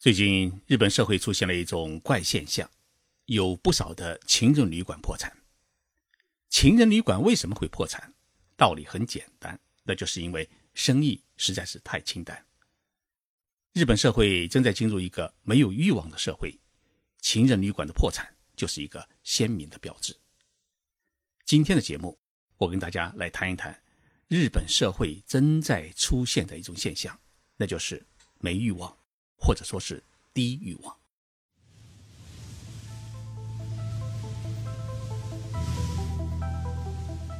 最近，日本社会出现了一种怪现象，有不少的情人旅馆破产。情人旅馆为什么会破产？道理很简单，那就是因为生意实在是太清淡。日本社会正在进入一个没有欲望的社会，情人旅馆的破产就是一个鲜明的标志。今天的节目，我跟大家来谈一谈日本社会正在出现的一种现象，那就是没欲望。或者说是低欲望。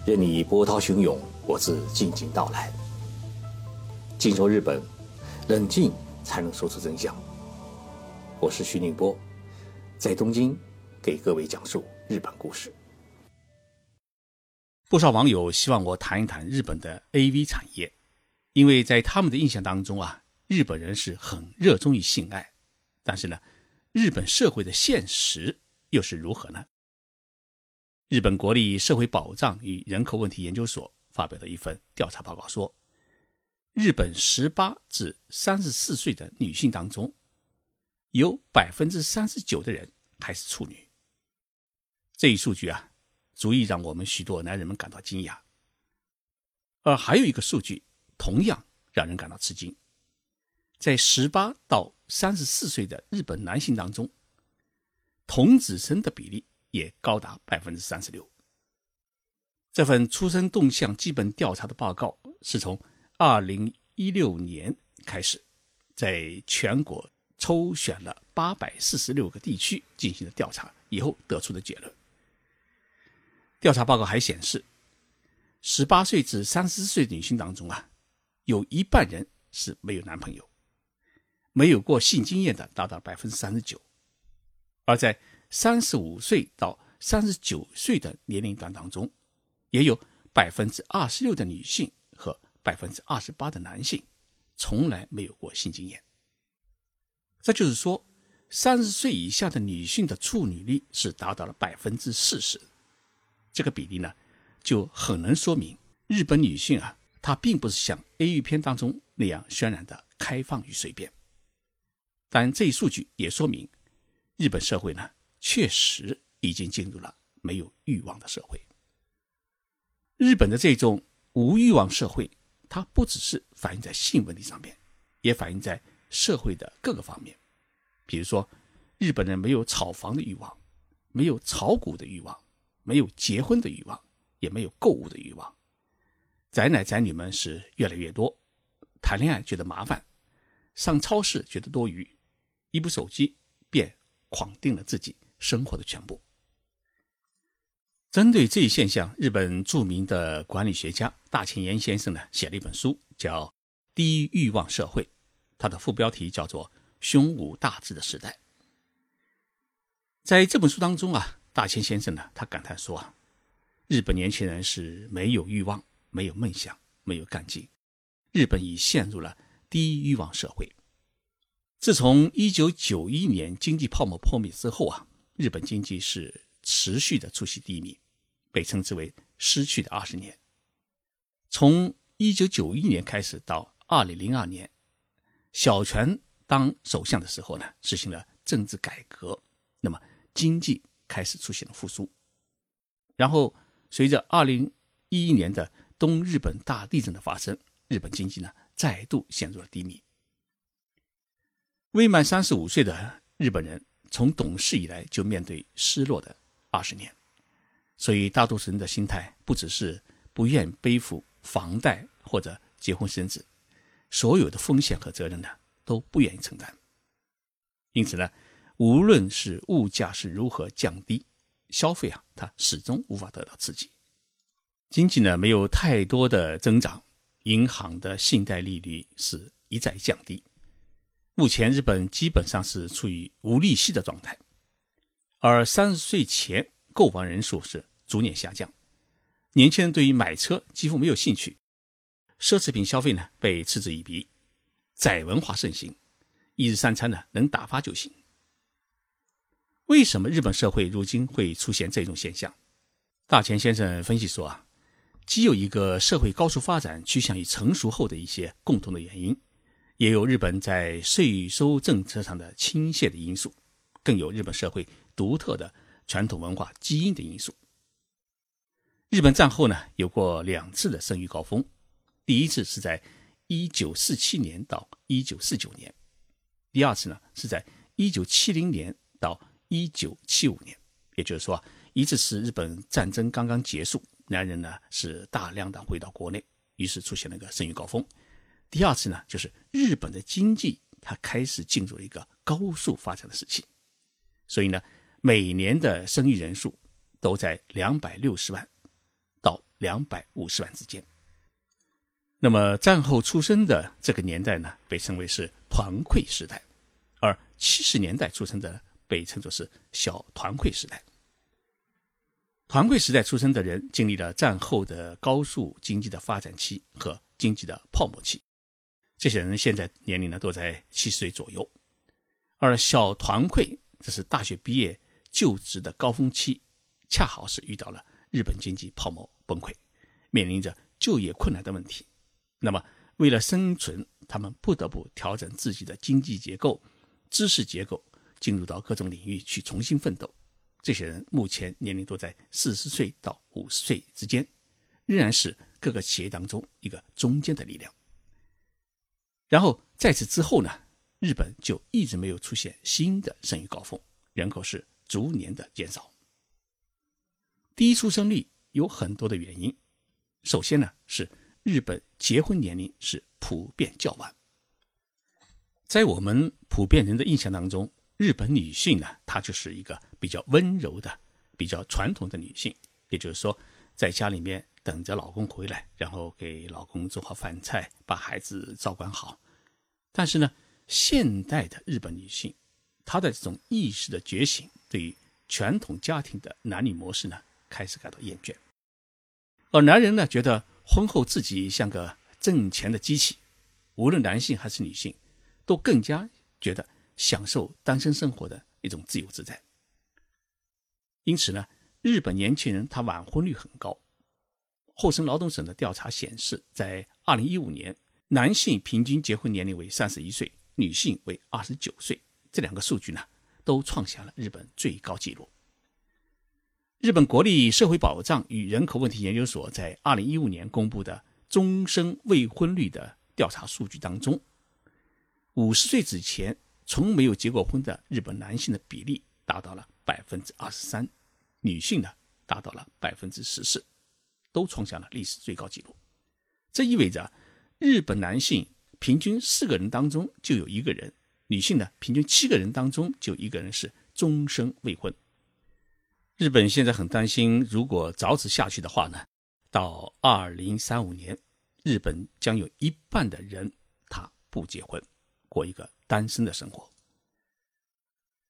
任你波涛汹涌，我自静静到来。静说日本，冷静才能说出真相。我是徐宁波，在东京给各位讲述日本故事。不少网友希望我谈一谈日本的 AV 产业，因为在他们的印象当中啊。日本人是很热衷于性爱，但是呢，日本社会的现实又是如何呢？日本国立社会保障与人口问题研究所发表的一份调查报告说，日本十八至三十四岁的女性当中，有百分之三十九的人还是处女。这一数据啊，足以让我们许多男人们感到惊讶。而还有一个数据，同样让人感到吃惊。在十八到三十四岁的日本男性当中，童子身的比例也高达百分之三十六。这份出生动向基本调查的报告是从二零一六年开始，在全国抽选了八百四十六个地区进行了调查以后得出的结论。调查报告还显示，十八岁至三十岁女性当中啊，有一半人是没有男朋友。没有过性经验的达到百分之三十九，而在三十五岁到三十九岁的年龄段当中，也有百分之二十六的女性和百分之二十八的男性从来没有过性经验。这就是说，三十岁以下的女性的处女率是达到了百分之四十。这个比例呢，就很能说明日本女性啊，她并不是像 A 语片当中那样渲染的开放与随便。但这一数据也说明，日本社会呢确实已经进入了没有欲望的社会。日本的这种无欲望社会，它不只是反映在性问题上面，也反映在社会的各个方面。比如说，日本人没有炒房的欲望，没有炒股的欲望，没有结婚的欲望，也没有购物的欲望。宅男宅女们是越来越多，谈恋爱觉得麻烦，上超市觉得多余。一部手机便框定了自己生活的全部。针对这一现象，日本著名的管理学家大前研先生呢写了一本书，叫《低欲望社会》，它的副标题叫做《胸无大志的时代》。在这本书当中啊，大前先生呢他感叹说啊，日本年轻人是没有欲望、没有梦想、没有干劲，日本已陷入了低欲望社会。自从一九九一年经济泡沫破灭之后啊，日本经济是持续的出现低迷，被称之为“失去的二十年”。从一九九一年开始到二零零二年，小泉当首相的时候呢，实行了政治改革，那么经济开始出现了复苏。然后随着二零一一年的东日本大地震的发生，日本经济呢再度陷入了低迷。未满三十五岁的日本人，从懂事以来就面对失落的二十年，所以大多数人的心态不只是不愿背负房贷或者结婚生子，所有的风险和责任呢都不愿意承担。因此呢，无论是物价是如何降低，消费啊，它始终无法得到刺激。经济呢没有太多的增长，银行的信贷利率是一再降低。目前，日本基本上是处于无利息的状态，而三十岁前购房人数是逐年下降，年轻人对于买车几乎没有兴趣，奢侈品消费呢被嗤之以鼻，宅文化盛行，一日三餐呢能打发就行。为什么日本社会如今会出现这种现象？大前先生分析说啊，既有一个社会高速发展趋向于成熟后的一些共同的原因。也有日本在税收政策上的倾斜的因素，更有日本社会独特的传统文化基因的因素。日本战后呢，有过两次的生育高峰，第一次是在1947年到1949年，第二次呢是在1970年到1975年。也就是说，一次是日本战争刚刚结束，男人呢是大量的回到国内，于是出现了一个生育高峰。第二次呢，就是日本的经济它开始进入了一个高速发展的时期，所以呢，每年的生育人数都在两百六十万到两百五十万之间。那么战后出生的这个年代呢，被称为是团溃时代，而七十年代出生的被称作是小团溃时代。团溃时代出生的人经历了战后的高速经济的发展期和经济的泡沫期。这些人现在年龄呢都在七十岁左右，而小团溃这是大学毕业就职的高峰期，恰好是遇到了日本经济泡沫崩溃，面临着就业困难的问题。那么为了生存，他们不得不调整自己的经济结构、知识结构，进入到各种领域去重新奋斗。这些人目前年龄都在四十岁到五十岁之间，仍然是各个企业当中一个中坚的力量。然后在此之后呢，日本就一直没有出现新的生育高峰，人口是逐年的减少。低出生率有很多的原因，首先呢是日本结婚年龄是普遍较晚。在我们普遍人的印象当中，日本女性呢，她就是一个比较温柔的、比较传统的女性，也就是说，在家里面。等着老公回来，然后给老公做好饭菜，把孩子照管好。但是呢，现代的日本女性，她的这种意识的觉醒，对于传统家庭的男女模式呢，开始感到厌倦。而男人呢，觉得婚后自己像个挣钱的机器，无论男性还是女性，都更加觉得享受单身生活的一种自由自在。因此呢，日本年轻人他晚婚率很高。厚生劳动省的调查显示，在二零一五年，男性平均结婚年龄为三十一岁，女性为二十九岁。这两个数据呢，都创下了日本最高纪录。日本国立社会保障与人口问题研究所在二零一五年公布的终生未婚率的调查数据当中，五十岁之前从没有结过婚的日本男性的比例达到了百分之二十三，女性呢达到了百分之十四。都创下了历史最高纪录，这意味着日本男性平均四个人当中就有一个人，女性呢平均七个人当中就一个人是终生未婚。日本现在很担心，如果早此下去的话呢，到二零三五年，日本将有一半的人他不结婚，过一个单身的生活。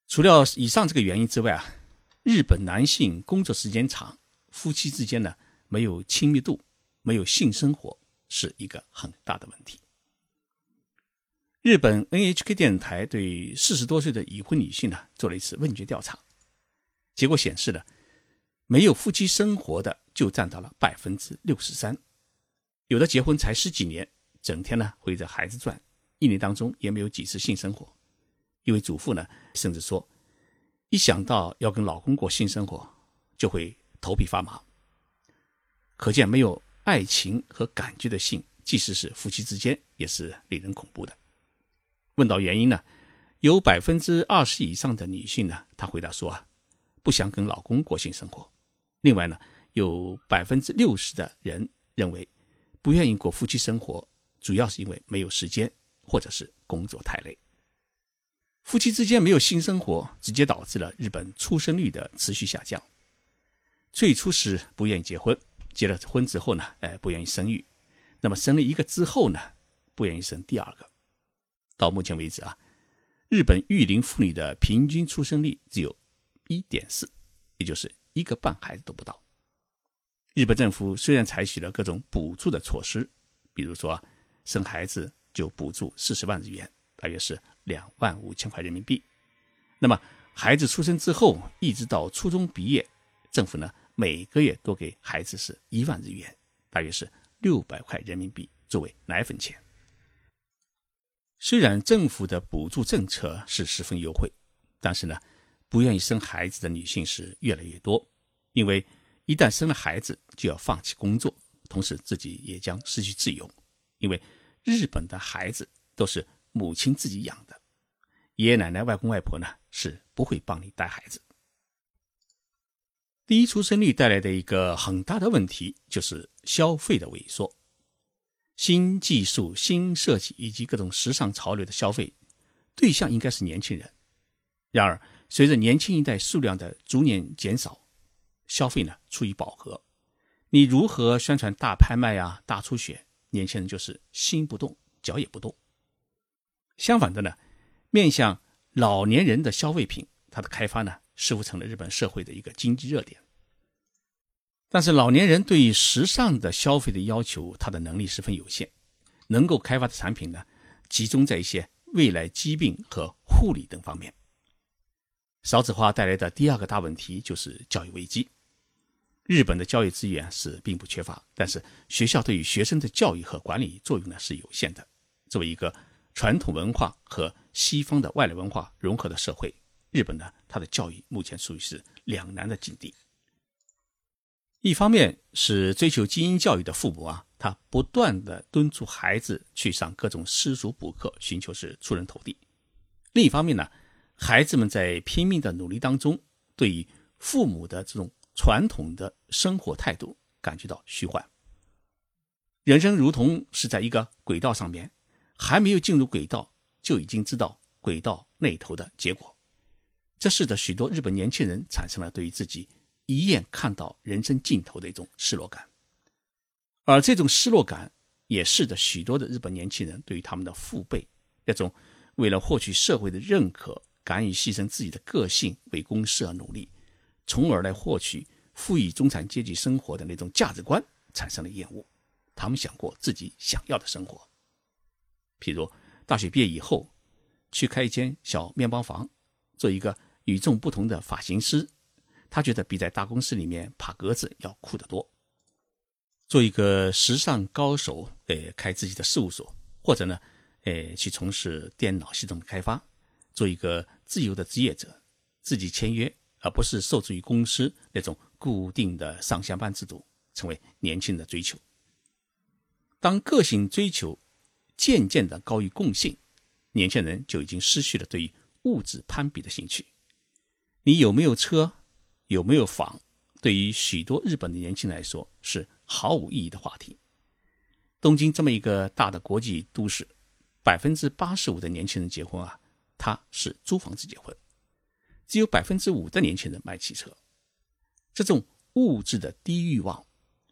除了以上这个原因之外啊，日本男性工作时间长，夫妻之间呢。没有亲密度，没有性生活，是一个很大的问题。日本 NHK 电视台对四十多岁的已婚女性呢做了一次问卷调查，结果显示呢，没有夫妻生活的就占到了百分之六十三，有的结婚才十几年，整天呢围着孩子转，一年当中也没有几次性生活。一位主妇呢甚至说，一想到要跟老公过性生活，就会头皮发麻。可见，没有爱情和感觉的性，即使是夫妻之间，也是令人恐怖的。问到原因呢，有百分之二十以上的女性呢，她回答说啊，不想跟老公过性生活。另外呢，有百分之六十的人认为，不愿意过夫妻生活，主要是因为没有时间，或者是工作太累。夫妻之间没有性生活，直接导致了日本出生率的持续下降。最初是不愿意结婚。结了婚之后呢，哎，不愿意生育，那么生了一个之后呢，不愿意生第二个。到目前为止啊，日本育龄妇女的平均出生率只有一点四，也就是一个半孩子都不到。日本政府虽然采取了各种补助的措施，比如说生孩子就补助四十万日元，大约是两万五千块人民币。那么孩子出生之后，一直到初中毕业，政府呢？每个月多给孩子是一万日元，大约是六百块人民币作为奶粉钱。虽然政府的补助政策是十分优惠，但是呢，不愿意生孩子的女性是越来越多。因为一旦生了孩子，就要放弃工作，同时自己也将失去自由。因为日本的孩子都是母亲自己养的，爷爷奶奶、外公外婆呢是不会帮你带孩子。低出生率带来的一个很大的问题就是消费的萎缩。新技术、新设计以及各种时尚潮流的消费对象应该是年轻人。然而，随着年轻一代数量的逐年减少，消费呢处于饱和。你如何宣传大拍卖呀、大出血？年轻人就是心不动，脚也不动。相反的呢，面向老年人的消费品，它的开发呢似乎成了日本社会的一个经济热点。但是老年人对于时尚的消费的要求，他的能力十分有限，能够开发的产品呢，集中在一些未来疾病和护理等方面。少子化带来的第二个大问题就是教育危机。日本的教育资源是并不缺乏，但是学校对于学生的教育和管理作用呢是有限的。作为一个传统文化和西方的外来文化融合的社会，日本呢，它的教育目前属于是两难的境地。一方面是追求精英教育的父母啊，他不断的敦促孩子去上各种私塾补课，寻求是出人头地；另一方面呢，孩子们在拼命的努力当中，对于父母的这种传统的生活态度感觉到虚幻。人生如同是在一个轨道上面，还没有进入轨道，就已经知道轨道那头的结果，这使得许多日本年轻人产生了对于自己。一眼看到人生尽头的一种失落感，而这种失落感也使得许多的日本年轻人对于他们的父辈那种为了获取社会的认可，敢于牺牲自己的个性为公司而努力，从而来获取富裕中产阶级生活的那种价值观产生了厌恶。他们想过自己想要的生活，譬如大学毕业以后去开一间小面包房，做一个与众不同的发型师。他觉得比在大公司里面爬格子要酷得多。做一个时尚高手，呃，开自己的事务所，或者呢，呃，去从事电脑系统的开发，做一个自由的职业者，自己签约，而不是受制于公司那种固定的上下班制度，成为年轻人的追求。当个性追求渐渐的高于共性，年轻人就已经失去了对于物质攀比的兴趣。你有没有车？有没有房，对于许多日本的年轻人来说是毫无意义的话题。东京这么一个大的国际都市，百分之八十五的年轻人结婚啊，他是租房子结婚，只有百分之五的年轻人买汽车。这种物质的低欲望，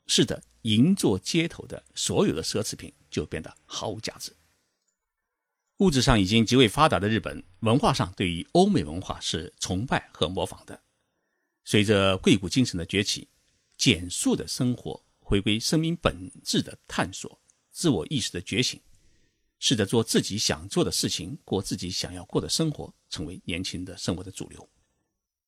使得银座街头的所有的奢侈品就变得毫无价值。物质上已经极为发达的日本，文化上对于欧美文化是崇拜和模仿的。随着贵谷精神的崛起，简素的生活回归生命本质的探索，自我意识的觉醒，试着做自己想做的事情，过自己想要过的生活，成为年轻人的生活的主流。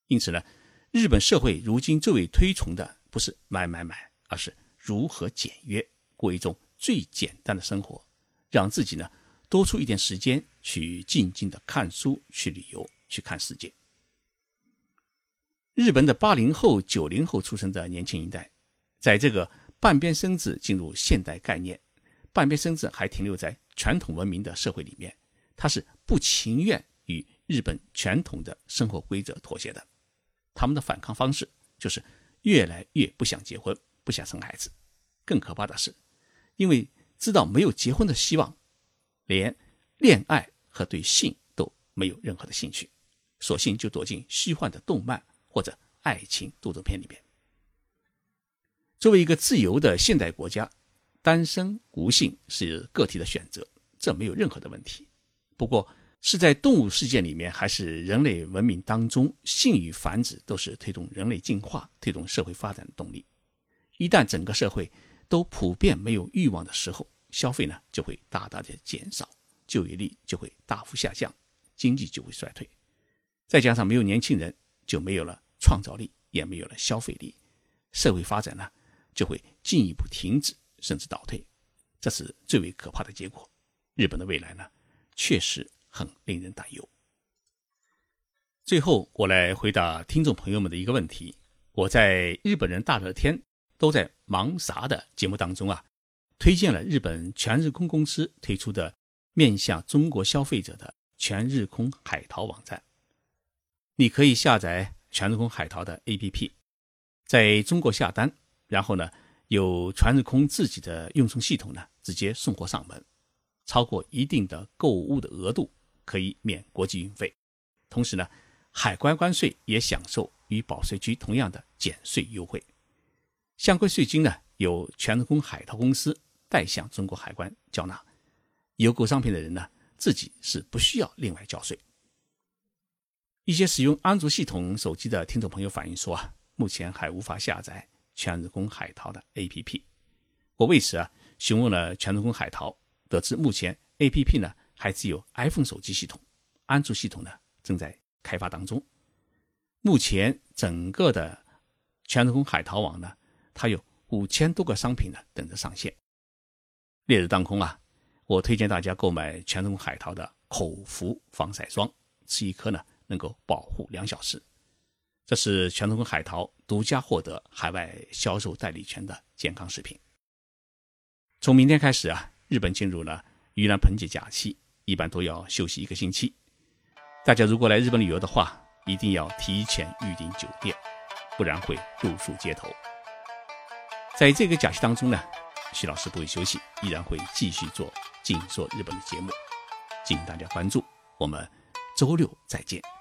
因此呢，日本社会如今最为推崇的不是买买买，而是如何简约过一种最简单的生活，让自己呢多出一点时间去静静的看书、去旅游、去看世界。日本的八零后、九零后出生的年轻一代，在这个半边身子进入现代概念、半边身子还停留在传统文明的社会里面，他是不情愿与日本传统的生活规则妥协的。他们的反抗方式就是越来越不想结婚、不想生孩子。更可怕的是，因为知道没有结婚的希望，连恋爱和对性都没有任何的兴趣，索性就躲进虚幻的动漫。或者爱情动作片里面，作为一个自由的现代国家，单身无性是个体的选择，这没有任何的问题。不过，是在动物世界里面，还是人类文明当中，性与繁殖都是推动人类进化、推动社会发展的动力。一旦整个社会都普遍没有欲望的时候，消费呢就会大大的减少，就业率就会大幅下降，经济就会衰退。再加上没有年轻人。就没有了创造力，也没有了消费力，社会发展呢就会进一步停止甚至倒退，这是最为可怕的结果。日本的未来呢，确实很令人担忧。最后，我来回答听众朋友们的一个问题：我在日本人大热天都在忙啥的节目当中啊，推荐了日本全日空公司推出的面向中国消费者的全日空海淘网站。你可以下载全日空海淘的 APP，在中国下单，然后呢，有全日空自己的运送系统呢，直接送货上门。超过一定的购物的额度可以免国际运费，同时呢，海关关税也享受与保税区同样的减税优惠。相关税金呢，由全日空海淘公司代向中国海关缴纳。邮购商品的人呢，自己是不需要另外交税。一些使用安卓系统手机的听众朋友反映说啊，目前还无法下载全日空海淘的 APP。我为此啊，询问了全日空海淘。得知目前 A P P 呢还只有 iPhone 手机系统，安卓系统呢正在开发当中。目前整个的全日空海淘网呢，它有五千多个商品呢等着上线。烈日当空啊，我推荐大家购买全日空海淘的口服防晒霜，吃一颗呢能够保护两小时。这是全日空海淘独家获得海外销售代理权的健康食品。从明天开始啊。日本进入了盂兰盆节假期，一般都要休息一个星期。大家如果来日本旅游的话，一定要提前预订酒店，不然会露宿街头。在这个假期当中呢，徐老师不会休息，依然会继续做《静说日本》的节目，敬请大家关注。我们周六再见。